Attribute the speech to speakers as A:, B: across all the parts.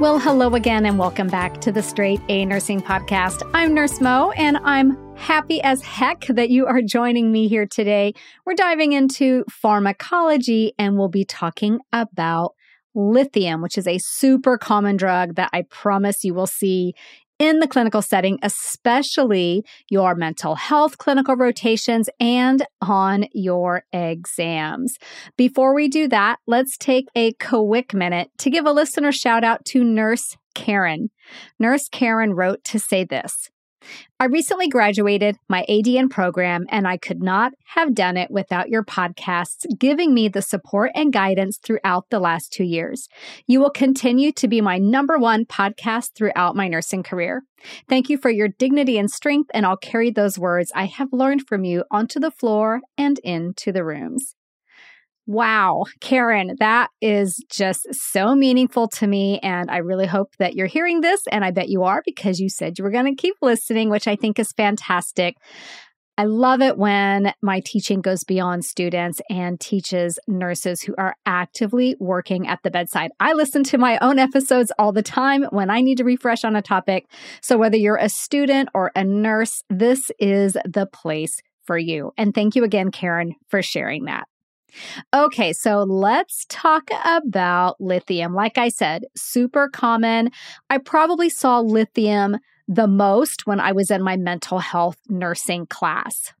A: Well, hello again, and welcome back to the Straight A Nursing Podcast. I'm Nurse Mo, and I'm happy as heck that you are joining me here today. We're diving into pharmacology, and we'll be talking about lithium, which is a super common drug that I promise you will see in the clinical setting, especially your mental health clinical rotations and on your exams. Before we do that, let's take a quick minute to give a listener shout out to Nurse Karen. Nurse Karen wrote to say this I recently graduated my ADN program, and I could not have done it without your podcasts giving me the support and guidance throughout the last two years. You will continue to be my number one podcast throughout my nursing career. Thank you for your dignity and strength, and I'll carry those words I have learned from you onto the floor and into the rooms. Wow, Karen, that is just so meaningful to me. And I really hope that you're hearing this. And I bet you are because you said you were going to keep listening, which I think is fantastic. I love it when my teaching goes beyond students and teaches nurses who are actively working at the bedside. I listen to my own episodes all the time when I need to refresh on a topic. So, whether you're a student or a nurse, this is the place for you. And thank you again, Karen, for sharing that. Okay, so let's talk about lithium. Like I said, super common. I probably saw lithium the most when I was in my mental health nursing class.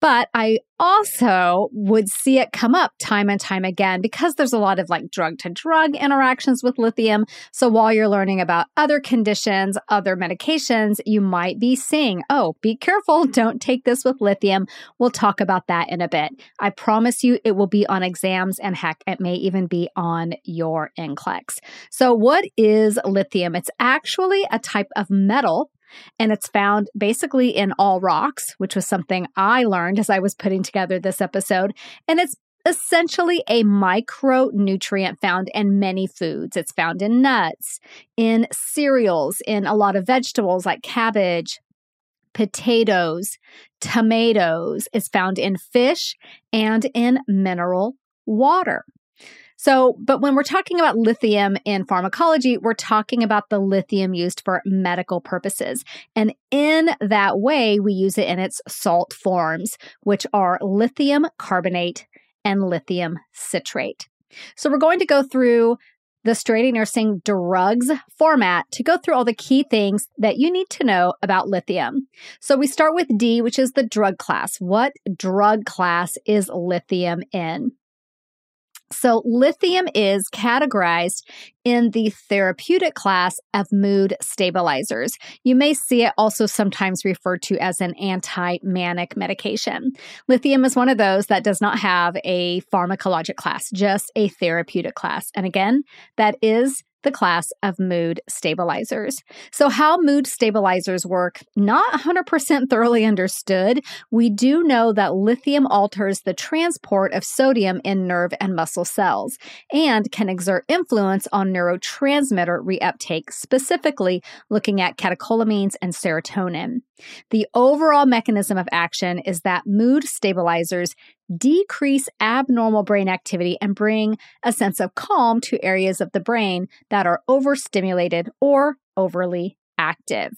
A: But I also would see it come up time and time again because there's a lot of like drug to drug interactions with lithium. So while you're learning about other conditions, other medications, you might be seeing, oh, be careful, don't take this with lithium. We'll talk about that in a bit. I promise you it will be on exams and heck, it may even be on your NCLEX. So what is lithium? It's actually a type of metal and it's found basically in all rocks, which was something I learned as I was putting together this episode. And it's essentially a micronutrient found in many foods. It's found in nuts, in cereals, in a lot of vegetables like cabbage, potatoes, tomatoes. It's found in fish and in mineral water. So, but when we're talking about lithium in pharmacology, we're talking about the lithium used for medical purposes. And in that way, we use it in its salt forms, which are lithium carbonate and lithium citrate. So, we're going to go through the straight A nursing drugs format to go through all the key things that you need to know about lithium. So we start with D, which is the drug class. What drug class is lithium in? So, lithium is categorized in the therapeutic class of mood stabilizers. You may see it also sometimes referred to as an anti manic medication. Lithium is one of those that does not have a pharmacologic class, just a therapeutic class. And again, that is the class of mood stabilizers. So, how mood stabilizers work, not 100% thoroughly understood. We do know that lithium alters the transport of sodium in nerve and muscle cells and can exert influence on neurotransmitter reuptake, specifically looking at catecholamines and serotonin. The overall mechanism of action is that mood stabilizers decrease abnormal brain activity and bring a sense of calm to areas of the brain that are overstimulated or overly active.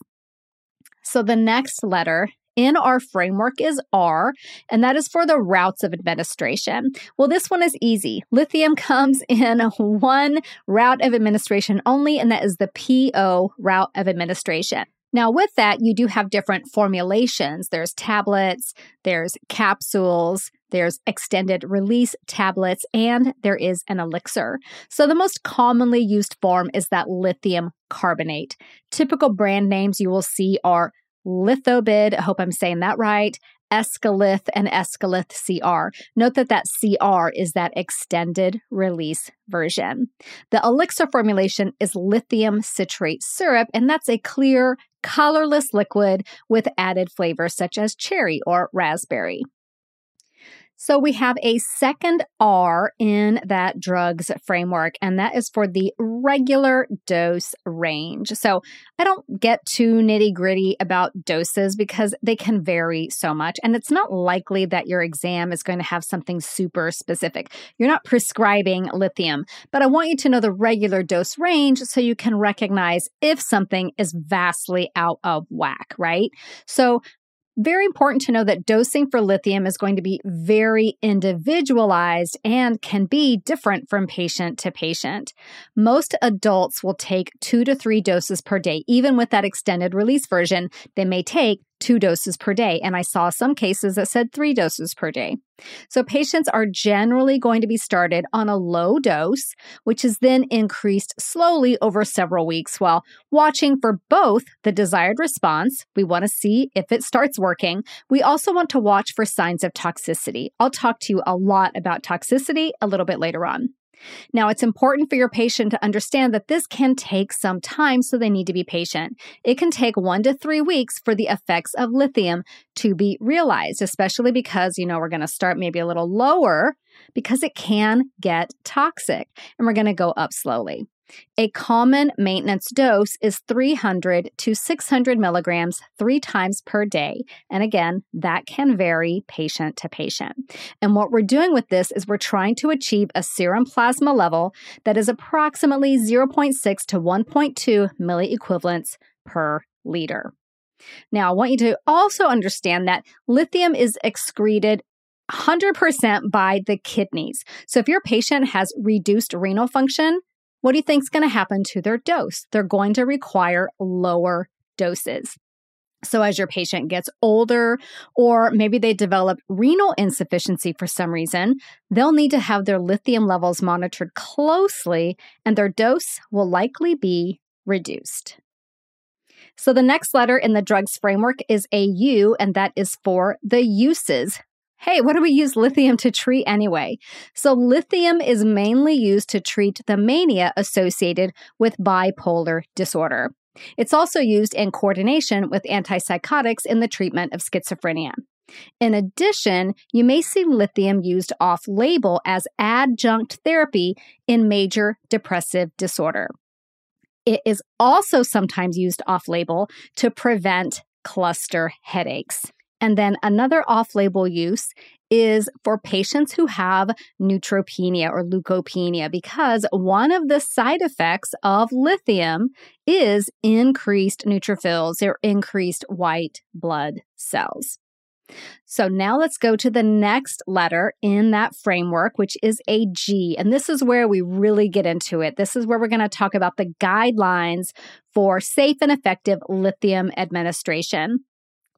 A: So the next letter in our framework is R, and that is for the routes of administration. Well, this one is easy. Lithium comes in one route of administration only, and that is the PO route of administration. Now, with that, you do have different formulations. There's tablets, there's capsules, there's extended release tablets, and there is an elixir. So, the most commonly used form is that lithium carbonate. Typical brand names you will see are Lithobid, I hope I'm saying that right, Eskalith and Eskalith CR. Note that that CR is that extended release version. The elixir formulation is lithium citrate syrup, and that's a clear, colorless liquid with added flavors such as cherry or raspberry. So we have a second R in that drugs framework, and that is for the regular dose range. So I don't get too nitty gritty about doses because they can vary so much. And it's not likely that your exam is going to have something super specific. You're not prescribing lithium, but I want you to know the regular dose range so you can recognize if something is vastly out of whack, right? So very important to know that dosing for lithium is going to be very individualized and can be different from patient to patient. Most adults will take two to three doses per day. Even with that extended release version, they may take two doses per day. And I saw some cases that said three doses per day. So patients are generally going to be started on a low dose, which is then increased slowly over several weeks while watching for both the desired response. We want to see if it starts working. We also want to watch for signs of toxicity. I'll talk to you a lot about toxicity a little bit later on. Now, it's important for your patient to understand that this can take some time, so they need to be patient. It can take one to three weeks for the effects of lithium to be realized, especially because, you know, we're going to start maybe a little lower because it can get toxic and we're going to go up slowly. A common maintenance dose is 300 to 600 milligrams three times per day. And again, that can vary patient to patient. And what we're doing with this is we're trying to achieve a serum plasma level that is approximately 0.6 to 1.2 milliequivalents per liter. Now, I want you to also understand that lithium is excreted 100% by the kidneys. So if your patient has reduced renal function, what do you think is going to happen to their dose? They're going to require lower doses. So, as your patient gets older, or maybe they develop renal insufficiency for some reason, they'll need to have their lithium levels monitored closely, and their dose will likely be reduced. So, the next letter in the drugs framework is a U, and that is for the uses Hey, what do we use lithium to treat anyway? So, lithium is mainly used to treat the mania associated with bipolar disorder. It's also used in coordination with antipsychotics in the treatment of schizophrenia. In addition, you may see lithium used off label as adjunct therapy in major depressive disorder. It is also sometimes used off label to prevent cluster headaches. And then another off label use is for patients who have neutropenia or leukopenia, because one of the side effects of lithium is increased neutrophils or increased white blood cells. So now let's go to the next letter in that framework, which is a G. And this is where we really get into it. This is where we're going to talk about the guidelines for safe and effective lithium administration.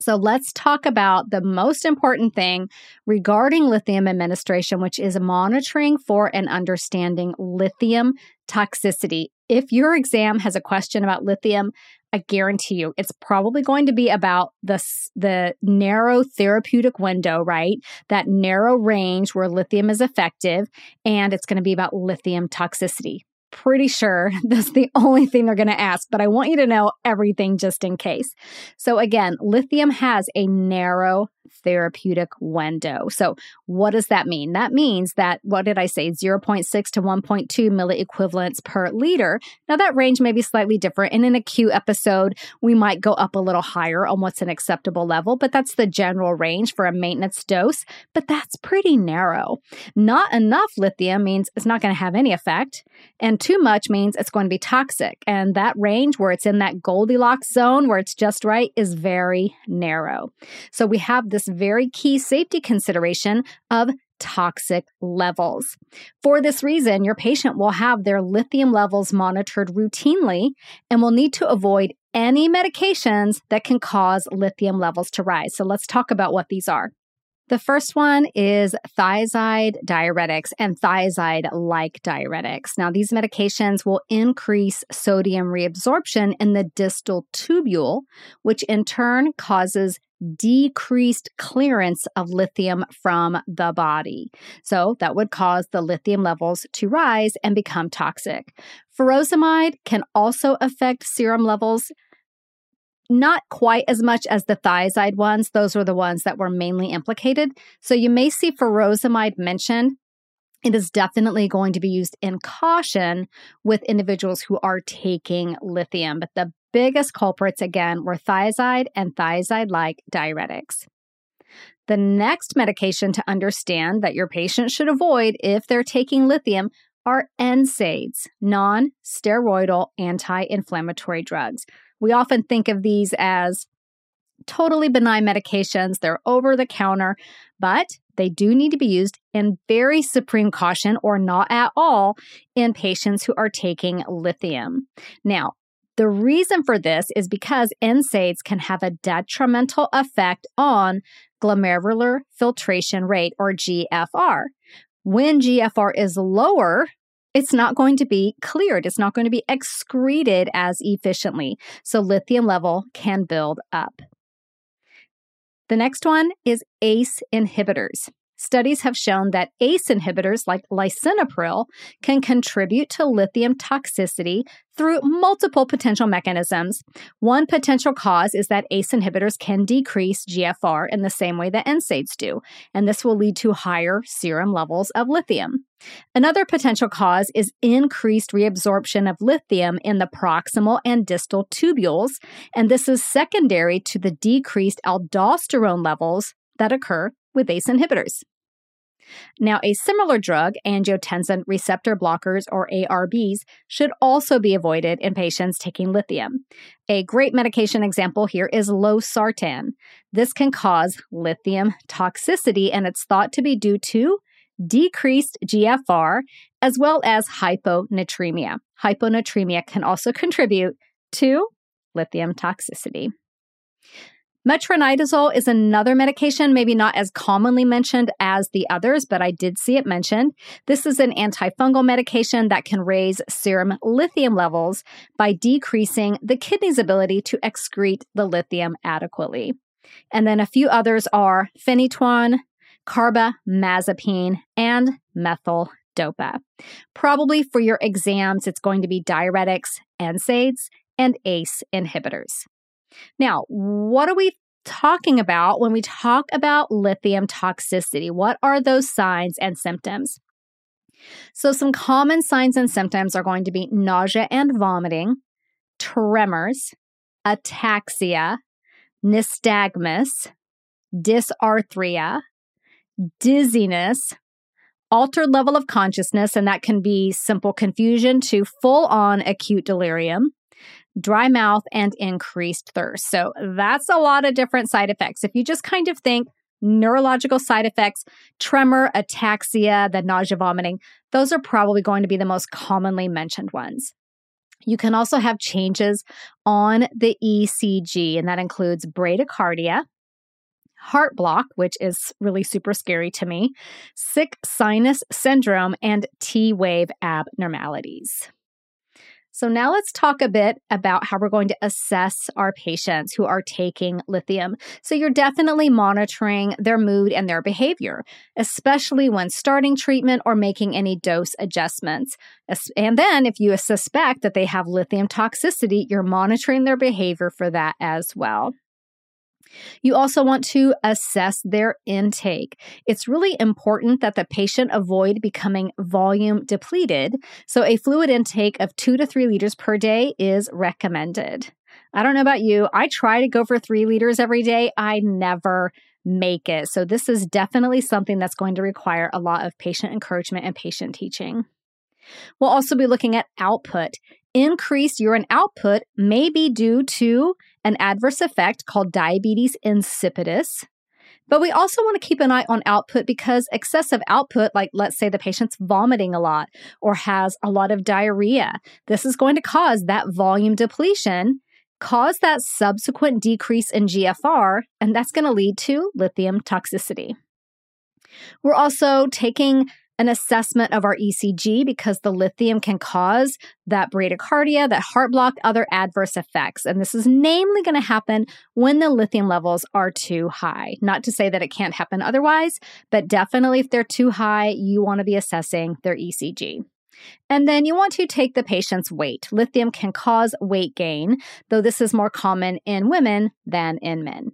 A: So let's talk about the most important thing regarding lithium administration, which is monitoring for and understanding lithium toxicity. If your exam has a question about lithium, I guarantee you it's probably going to be about the, the narrow therapeutic window, right? That narrow range where lithium is effective, and it's going to be about lithium toxicity pretty sure that's the only thing they're going to ask, but I want you to know everything just in case. So, again, lithium has a narrow therapeutic window. So, what does that mean? That means that, what did I say, 0.6 to 1.2 milliequivalents per liter. Now, that range may be slightly different. In an acute episode, we might go up a little higher on what's an acceptable level, but that's the general range for a maintenance dose. But that's pretty narrow. Not enough lithium means it's not going to have any effect, and too much means it's going to be toxic. And that range where it's in that Goldilocks zone where it's just right is very narrow. So, we have this very key safety consideration of toxic levels. For this reason, your patient will have their lithium levels monitored routinely and will need to avoid any medications that can cause lithium levels to rise. So let's talk about what these are. The first one is thiazide diuretics and thiazide like diuretics. Now, these medications will increase sodium reabsorption in the distal tubule, which in turn causes decreased clearance of lithium from the body. So that would cause the lithium levels to rise and become toxic. Furosemide can also affect serum levels not quite as much as the thiazide ones. Those were the ones that were mainly implicated. So you may see furosemide mentioned. It is definitely going to be used in caution with individuals who are taking lithium. But the biggest culprits, again, were thiazide and thiazide like diuretics. The next medication to understand that your patient should avoid if they're taking lithium are NSAIDs, non steroidal anti inflammatory drugs. We often think of these as totally benign medications. They're over the counter, but they do need to be used in very supreme caution or not at all in patients who are taking lithium. Now, the reason for this is because NSAIDs can have a detrimental effect on glomerular filtration rate or GFR. When GFR is lower, it's not going to be cleared. It's not going to be excreted as efficiently. So lithium level can build up. The next one is ACE inhibitors. Studies have shown that ACE inhibitors like lisinopril can contribute to lithium toxicity through multiple potential mechanisms. One potential cause is that ACE inhibitors can decrease GFR in the same way that NSAIDs do, and this will lead to higher serum levels of lithium. Another potential cause is increased reabsorption of lithium in the proximal and distal tubules, and this is secondary to the decreased aldosterone levels that occur with ACE inhibitors. Now, a similar drug, angiotensin receptor blockers or ARBs, should also be avoided in patients taking lithium. A great medication example here is losartan. This can cause lithium toxicity, and it's thought to be due to decreased GFR as well as hyponatremia. Hyponatremia can also contribute to lithium toxicity. Metronidazole is another medication, maybe not as commonly mentioned as the others, but I did see it mentioned. This is an antifungal medication that can raise serum lithium levels by decreasing the kidney's ability to excrete the lithium adequately. And then a few others are phenytoin, carbamazepine, and methyl dopa. Probably for your exams, it's going to be diuretics, NSAIDs, and ACE inhibitors. Now, what are we talking about when we talk about lithium toxicity? What are those signs and symptoms? So, some common signs and symptoms are going to be nausea and vomiting, tremors, ataxia, nystagmus, dysarthria, dizziness, altered level of consciousness, and that can be simple confusion to full on acute delirium, dry mouth, and increased thirst. So that's a lot of different side effects. If you just kind of think neurological side effects, tremor, ataxia, the nausea, vomiting, those are probably going to be the most commonly mentioned ones. You can also have changes on the ECG, and that includes bradycardia, heart block, which is really super scary to me, sick sinus syndrome, and T wave abnormalities. So, now let's talk a bit about how we're going to assess our patients who are taking lithium. So, you're definitely monitoring their mood and their behavior, especially when starting treatment or making any dose adjustments. And then, if you suspect that they have lithium toxicity, you're monitoring their behavior for that as well. You also want to assess their intake. It's really important that the patient avoid becoming volume depleted. So, a fluid intake of two to three liters per day is recommended. I don't know about you. I try to go for three liters every day. I never make it. So, this is definitely something that's going to require a lot of patient encouragement and patient teaching. We'll also be looking at output. Increased urine output may be due to an adverse effect called diabetes insipidus. But we also want to keep an eye on output because excessive output, like let's say the patient's vomiting a lot or has a lot of diarrhea, this is going to cause that volume depletion, cause that subsequent decrease in GFR, and that's going to lead to lithium toxicity. We're also taking an assessment of our ECG because the lithium can cause that bradycardia, that heart block, other adverse effects. And this is namely going to happen when the lithium levels are too high. Not to say that it can't happen otherwise, but definitely if they're too high, you want to be assessing their ECG. And then you want to take the patient's weight. Lithium can cause weight gain, though this is more common in women than in men.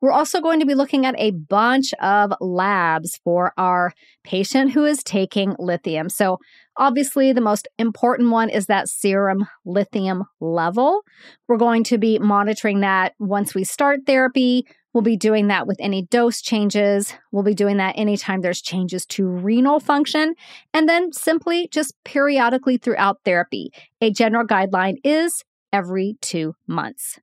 A: We're also going to be looking at a bunch of labs for our patient who is taking lithium. So, obviously, the most important one is that serum lithium level. We're going to be monitoring that once we start therapy. We'll be doing that with any dose changes. We'll be doing that anytime there's changes to renal function. And then simply just periodically throughout therapy. A general guideline is every two months.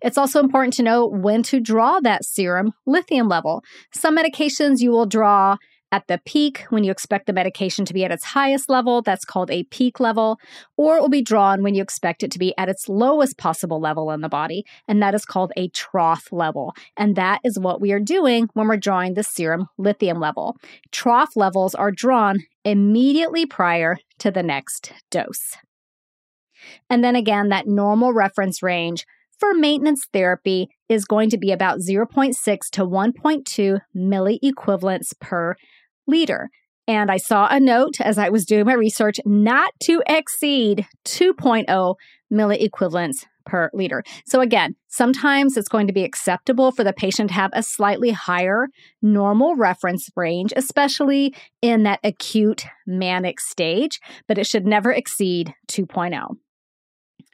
A: It's also important to know when to draw that serum lithium level. Some medications you will draw at the peak when you expect the medication to be at its highest level. That's called a peak level. Or it will be drawn when you expect it to be at its lowest possible level in the body. And that is called a trough level. And that is what we are doing when we're drawing the serum lithium level. Trough levels are drawn immediately prior to the next dose. And then again, that normal reference range for maintenance therapy is going to be about 0.6 to 1.2 milliequivalents per liter. And I saw a note as I was doing my research not to exceed 2.0 milliequivalents per liter. So again, sometimes it's going to be acceptable for the patient to have a slightly higher normal reference range, especially in that acute manic stage, but it should never exceed 2.0.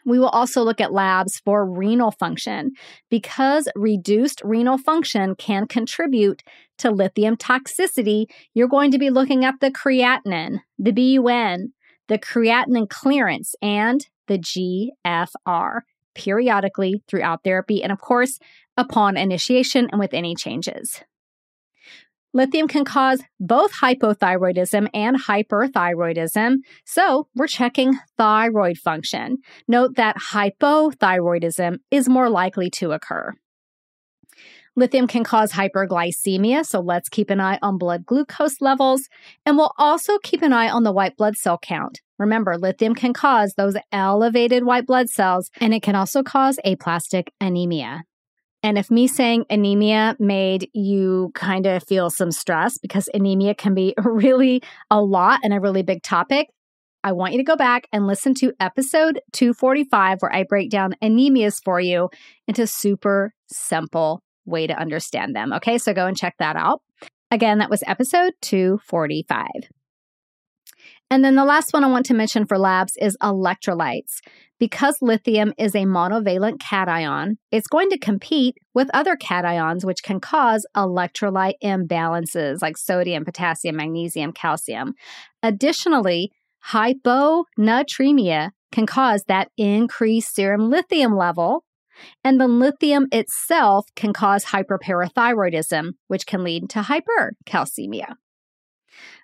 A: We will also look at labs for renal function because reduced renal function can contribute to lithium toxicity. You're going to be looking at the creatinine, the BUN, the creatinine clearance, and the GFR periodically throughout therapy, and of course, upon initiation and with any changes. Lithium can cause both hypothyroidism and hyperthyroidism, so we're checking thyroid function. Note that hypothyroidism is more likely to occur. Lithium can cause hyperglycemia, so let's keep an eye on blood glucose levels, and we'll also keep an eye on the white blood cell count. Remember, lithium can cause those elevated white blood cells, and it can also cause aplastic anemia. And if me saying anemia made you kind of feel some stress because anemia can be really a lot and a really big topic, I want you to go back and listen to episode 245 where I break down anemias for you into super simple way to understand them. Okay, so go and check that out. Again, that was episode 245. And then the last one I want to mention for labs is electrolytes. Because lithium is a monovalent cation, it's going to compete with other cations, which can cause electrolyte imbalances like sodium, potassium, magnesium, calcium. Additionally, hyponatremia can cause that increased serum lithium level. And the lithium itself can cause hyperparathyroidism, which can lead to hypercalcemia.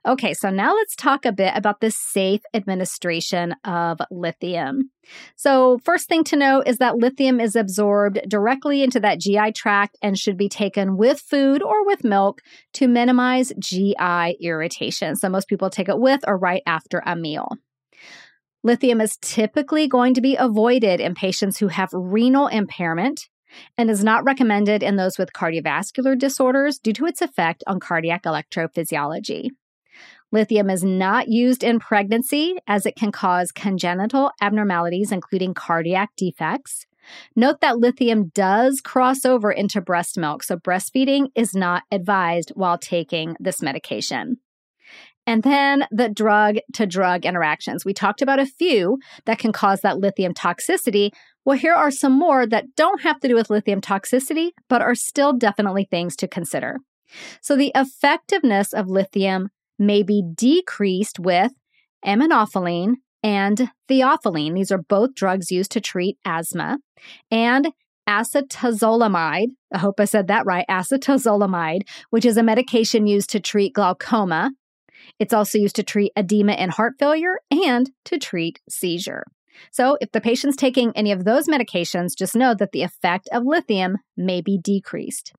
A: Okay, so now let's talk a bit about the safe administration of lithium. So, first thing to know is that lithium is absorbed directly into that GI tract and should be taken with food or with milk to minimize GI irritation. So, most people take it with or right after a meal. Lithium is typically going to be avoided in patients who have renal impairment and is not recommended in those with cardiovascular disorders due to its effect on cardiac electrophysiology. Lithium is not used in pregnancy as it can cause congenital abnormalities, including cardiac defects. Note that lithium does cross over into breast milk, so breastfeeding is not advised while taking this medication. And then the drug to drug interactions. We talked about a few that can cause that lithium toxicity. Well, here are some more that don't have to do with lithium toxicity, but are still definitely things to consider. So, the effectiveness of lithium may be decreased with aminophylline and theophylline. These are both drugs used to treat asthma. And acetazolamide, I hope I said that right, acetazolamide, which is a medication used to treat glaucoma. It's also used to treat edema and heart failure and to treat seizure. So, if the patient's taking any of those medications, just know that the effect of lithium may be decreased.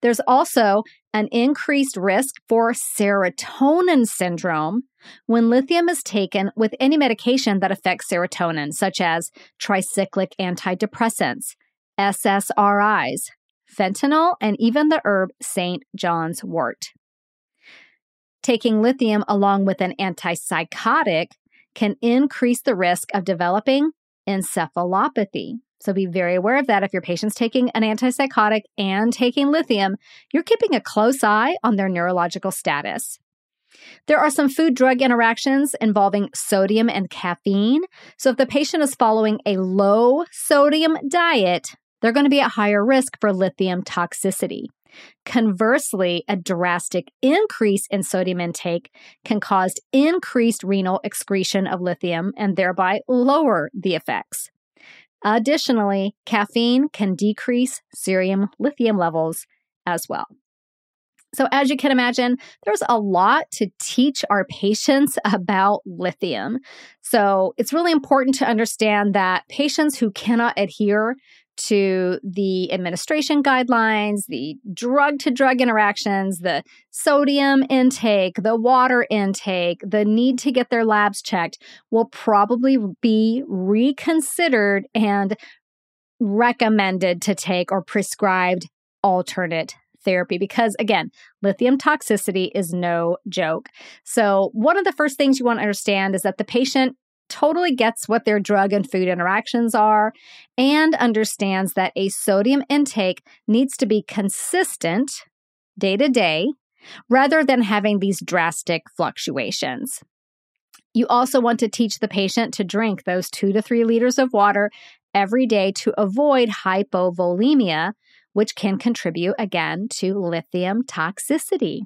A: There's also an increased risk for serotonin syndrome when lithium is taken with any medication that affects serotonin, such as tricyclic antidepressants, SSRIs, fentanyl, and even the herb St. John's wort. Taking lithium along with an antipsychotic can increase the risk of developing encephalopathy. So be very aware of that. If your patient's taking an antipsychotic and taking lithium, you're keeping a close eye on their neurological status. There are some food drug interactions involving sodium and caffeine. So if the patient is following a low sodium diet, they're going to be at higher risk for lithium toxicity. Conversely, a drastic increase in sodium intake can cause increased renal excretion of lithium and thereby lower the effects. Additionally, caffeine can decrease serum lithium levels as well. So, as you can imagine, there's a lot to teach our patients about lithium. So, it's really important to understand that patients who cannot adhere to the administration guidelines, the drug to drug interactions, the sodium intake, the water intake, the need to get their labs checked will probably be reconsidered and recommended to take or prescribed alternate therapy because again, lithium toxicity is no joke. So, one of the first things you want to understand is that the patient totally gets what their drug and food interactions are and understands that a sodium intake needs to be consistent day to day rather than having these drastic fluctuations. You also want to teach the patient to drink those two to three liters of water every day to avoid hypovolemia, which can contribute again to lithium toxicity.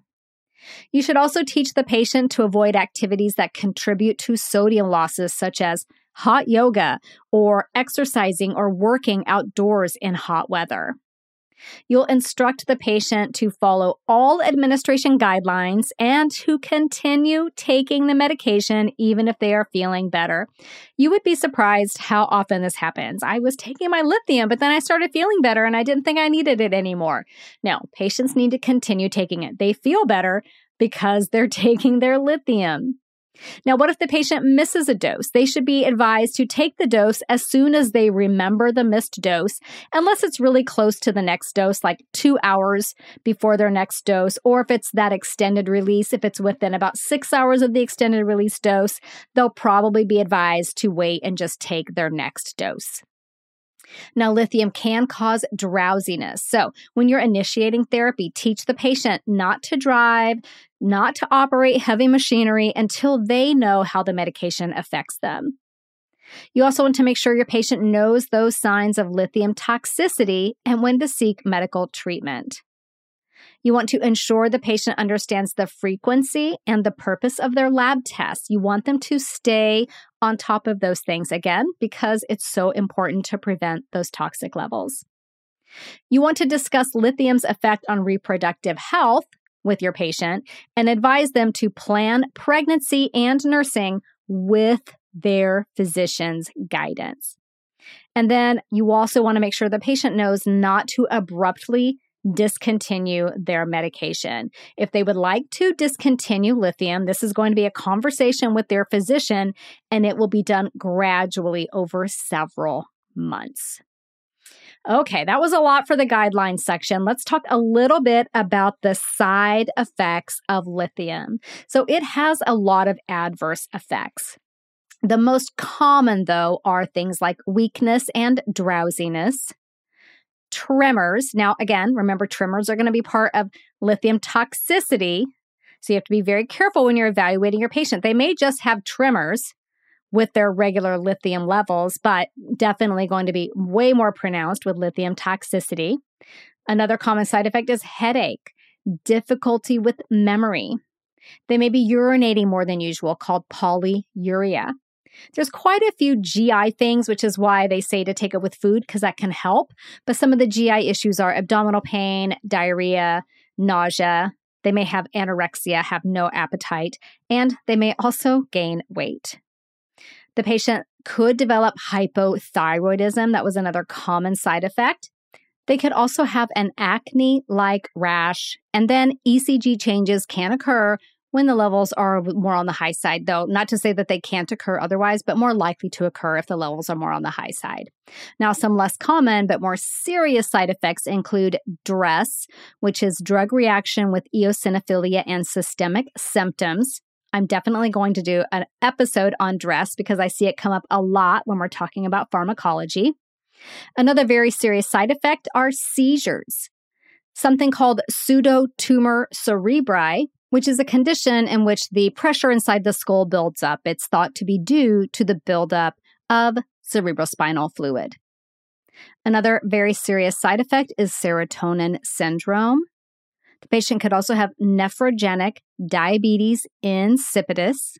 A: You should also teach the patient to avoid activities that contribute to sodium losses, such as hot yoga or exercising or working outdoors in hot weather. You'll instruct the patient to follow all administration guidelines and to continue taking the medication even if they are feeling better. You would be surprised how often this happens. I was taking my lithium, but then I started feeling better and I didn't think I needed it anymore. No, patients need to continue taking it. They feel better because they're taking their lithium. Now, what if the patient misses a dose? They should be advised to take the dose as soon as they remember the missed dose, unless it's really close to the next dose, like two hours before their next dose, or if it's that extended release, if it's within about six hours of the extended release dose, they'll probably be advised to wait and just take their next dose. Now, lithium can cause drowsiness. So, when you're initiating therapy, teach the patient not to drive, not to operate heavy machinery until they know how the medication affects them. You also want to make sure your patient knows those signs of lithium toxicity and when to seek medical treatment. You want to ensure the patient understands the frequency and the purpose of their lab tests. You want them to stay on top of those things again because it's so important to prevent those toxic levels. You want to discuss lithium's effect on reproductive health with your patient and advise them to plan pregnancy and nursing with their physician's guidance. And then you also want to make sure the patient knows not to abruptly discontinue their medication. If they would like to discontinue lithium, this is going to be a conversation with their physician and it will be done gradually over several months. Okay, that was a lot for the guidelines section. Let's talk a little bit about the side effects of lithium. So, it has a lot of adverse effects. The most common, though, are things like weakness and drowsiness, tremors. Now, again, remember, tremors are going to be part of lithium toxicity. So you have to be very careful when you're evaluating your patient. They may just have tremors with their regular lithium levels, but definitely going to be way more pronounced with lithium toxicity. Another common side effect is headache, difficulty with memory. They may be urinating more than usual, called polyuria. There's quite a few GI things, which is why they say to take it with food because that can help. But some of the GI issues are abdominal pain, diarrhea, nausea. They may have anorexia, have no appetite, and they may also gain weight. The patient could develop hypothyroidism. That was another common side effect. They could also have an acne like rash, and then ECG changes can occur when the levels are more on the high side, though, not to say that they can't occur otherwise, but more likely to occur if the levels are more on the high side. Now, some less common but more serious side effects include DRESS, which is drug reaction with eosinophilia and systemic symptoms. I'm definitely going to do an episode on DRESS because I see it come up a lot when we're talking about pharmacology. Another very serious side effect are seizures. Something called pseudotumor cerebri, which is a condition in which the pressure inside the skull builds up. It's thought to be due to the buildup of cerebrospinal fluid. Another very serious side effect is serotonin syndrome. The patient could also have nephrogenic diabetes insipidus.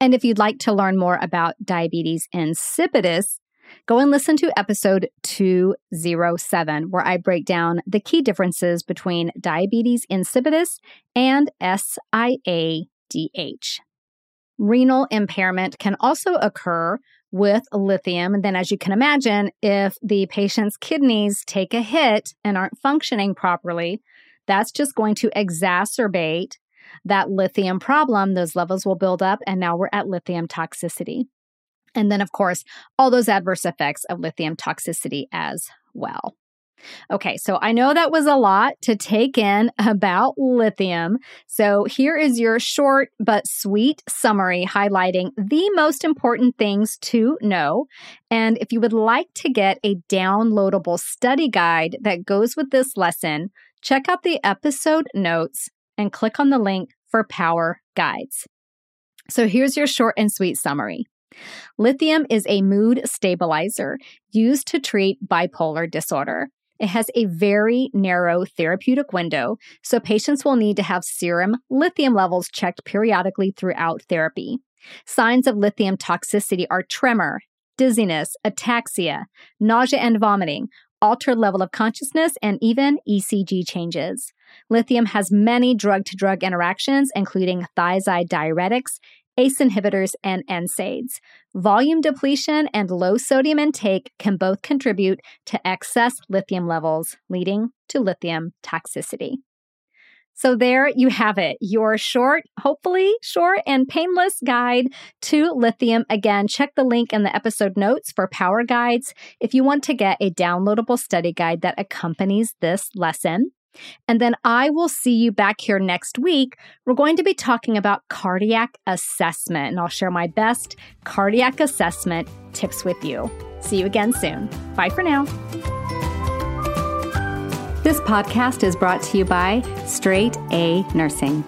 A: And if you'd like to learn more about diabetes insipidus, Go and listen to episode 207, where I break down the key differences between diabetes insipidus and SIADH. Renal impairment can also occur with lithium. And then, as you can imagine, if the patient's kidneys take a hit and aren't functioning properly, that's just going to exacerbate that lithium problem. Those levels will build up, and now we're at lithium toxicity. And then, of course, all those adverse effects of lithium toxicity as well. Okay, so I know that was a lot to take in about lithium. So here is your short but sweet summary highlighting the most important things to know. And if you would like to get a downloadable study guide that goes with this lesson, check out the episode notes and click on the link for Power Guides. So here's your short and sweet summary. Lithium is a mood stabilizer used to treat bipolar disorder. It has a very narrow therapeutic window, so patients will need to have serum lithium levels checked periodically throughout therapy. Signs of lithium toxicity are tremor, dizziness, ataxia, nausea and vomiting, altered level of consciousness, and even ECG changes. Lithium has many drug to drug interactions, including thiazide diuretics ACE inhibitors, and NSAIDs. Volume depletion and low sodium intake can both contribute to excess lithium levels, leading to lithium toxicity. So, there you have it, your short, hopefully short and painless guide to lithium. Again, check the link in the episode notes for power guides if you want to get a downloadable study guide that accompanies this lesson. And then I will see you back here next week. We're going to be talking about cardiac assessment, and I'll share my best cardiac assessment tips with you. See you again soon. Bye for now. This podcast is brought to you by Straight A Nursing.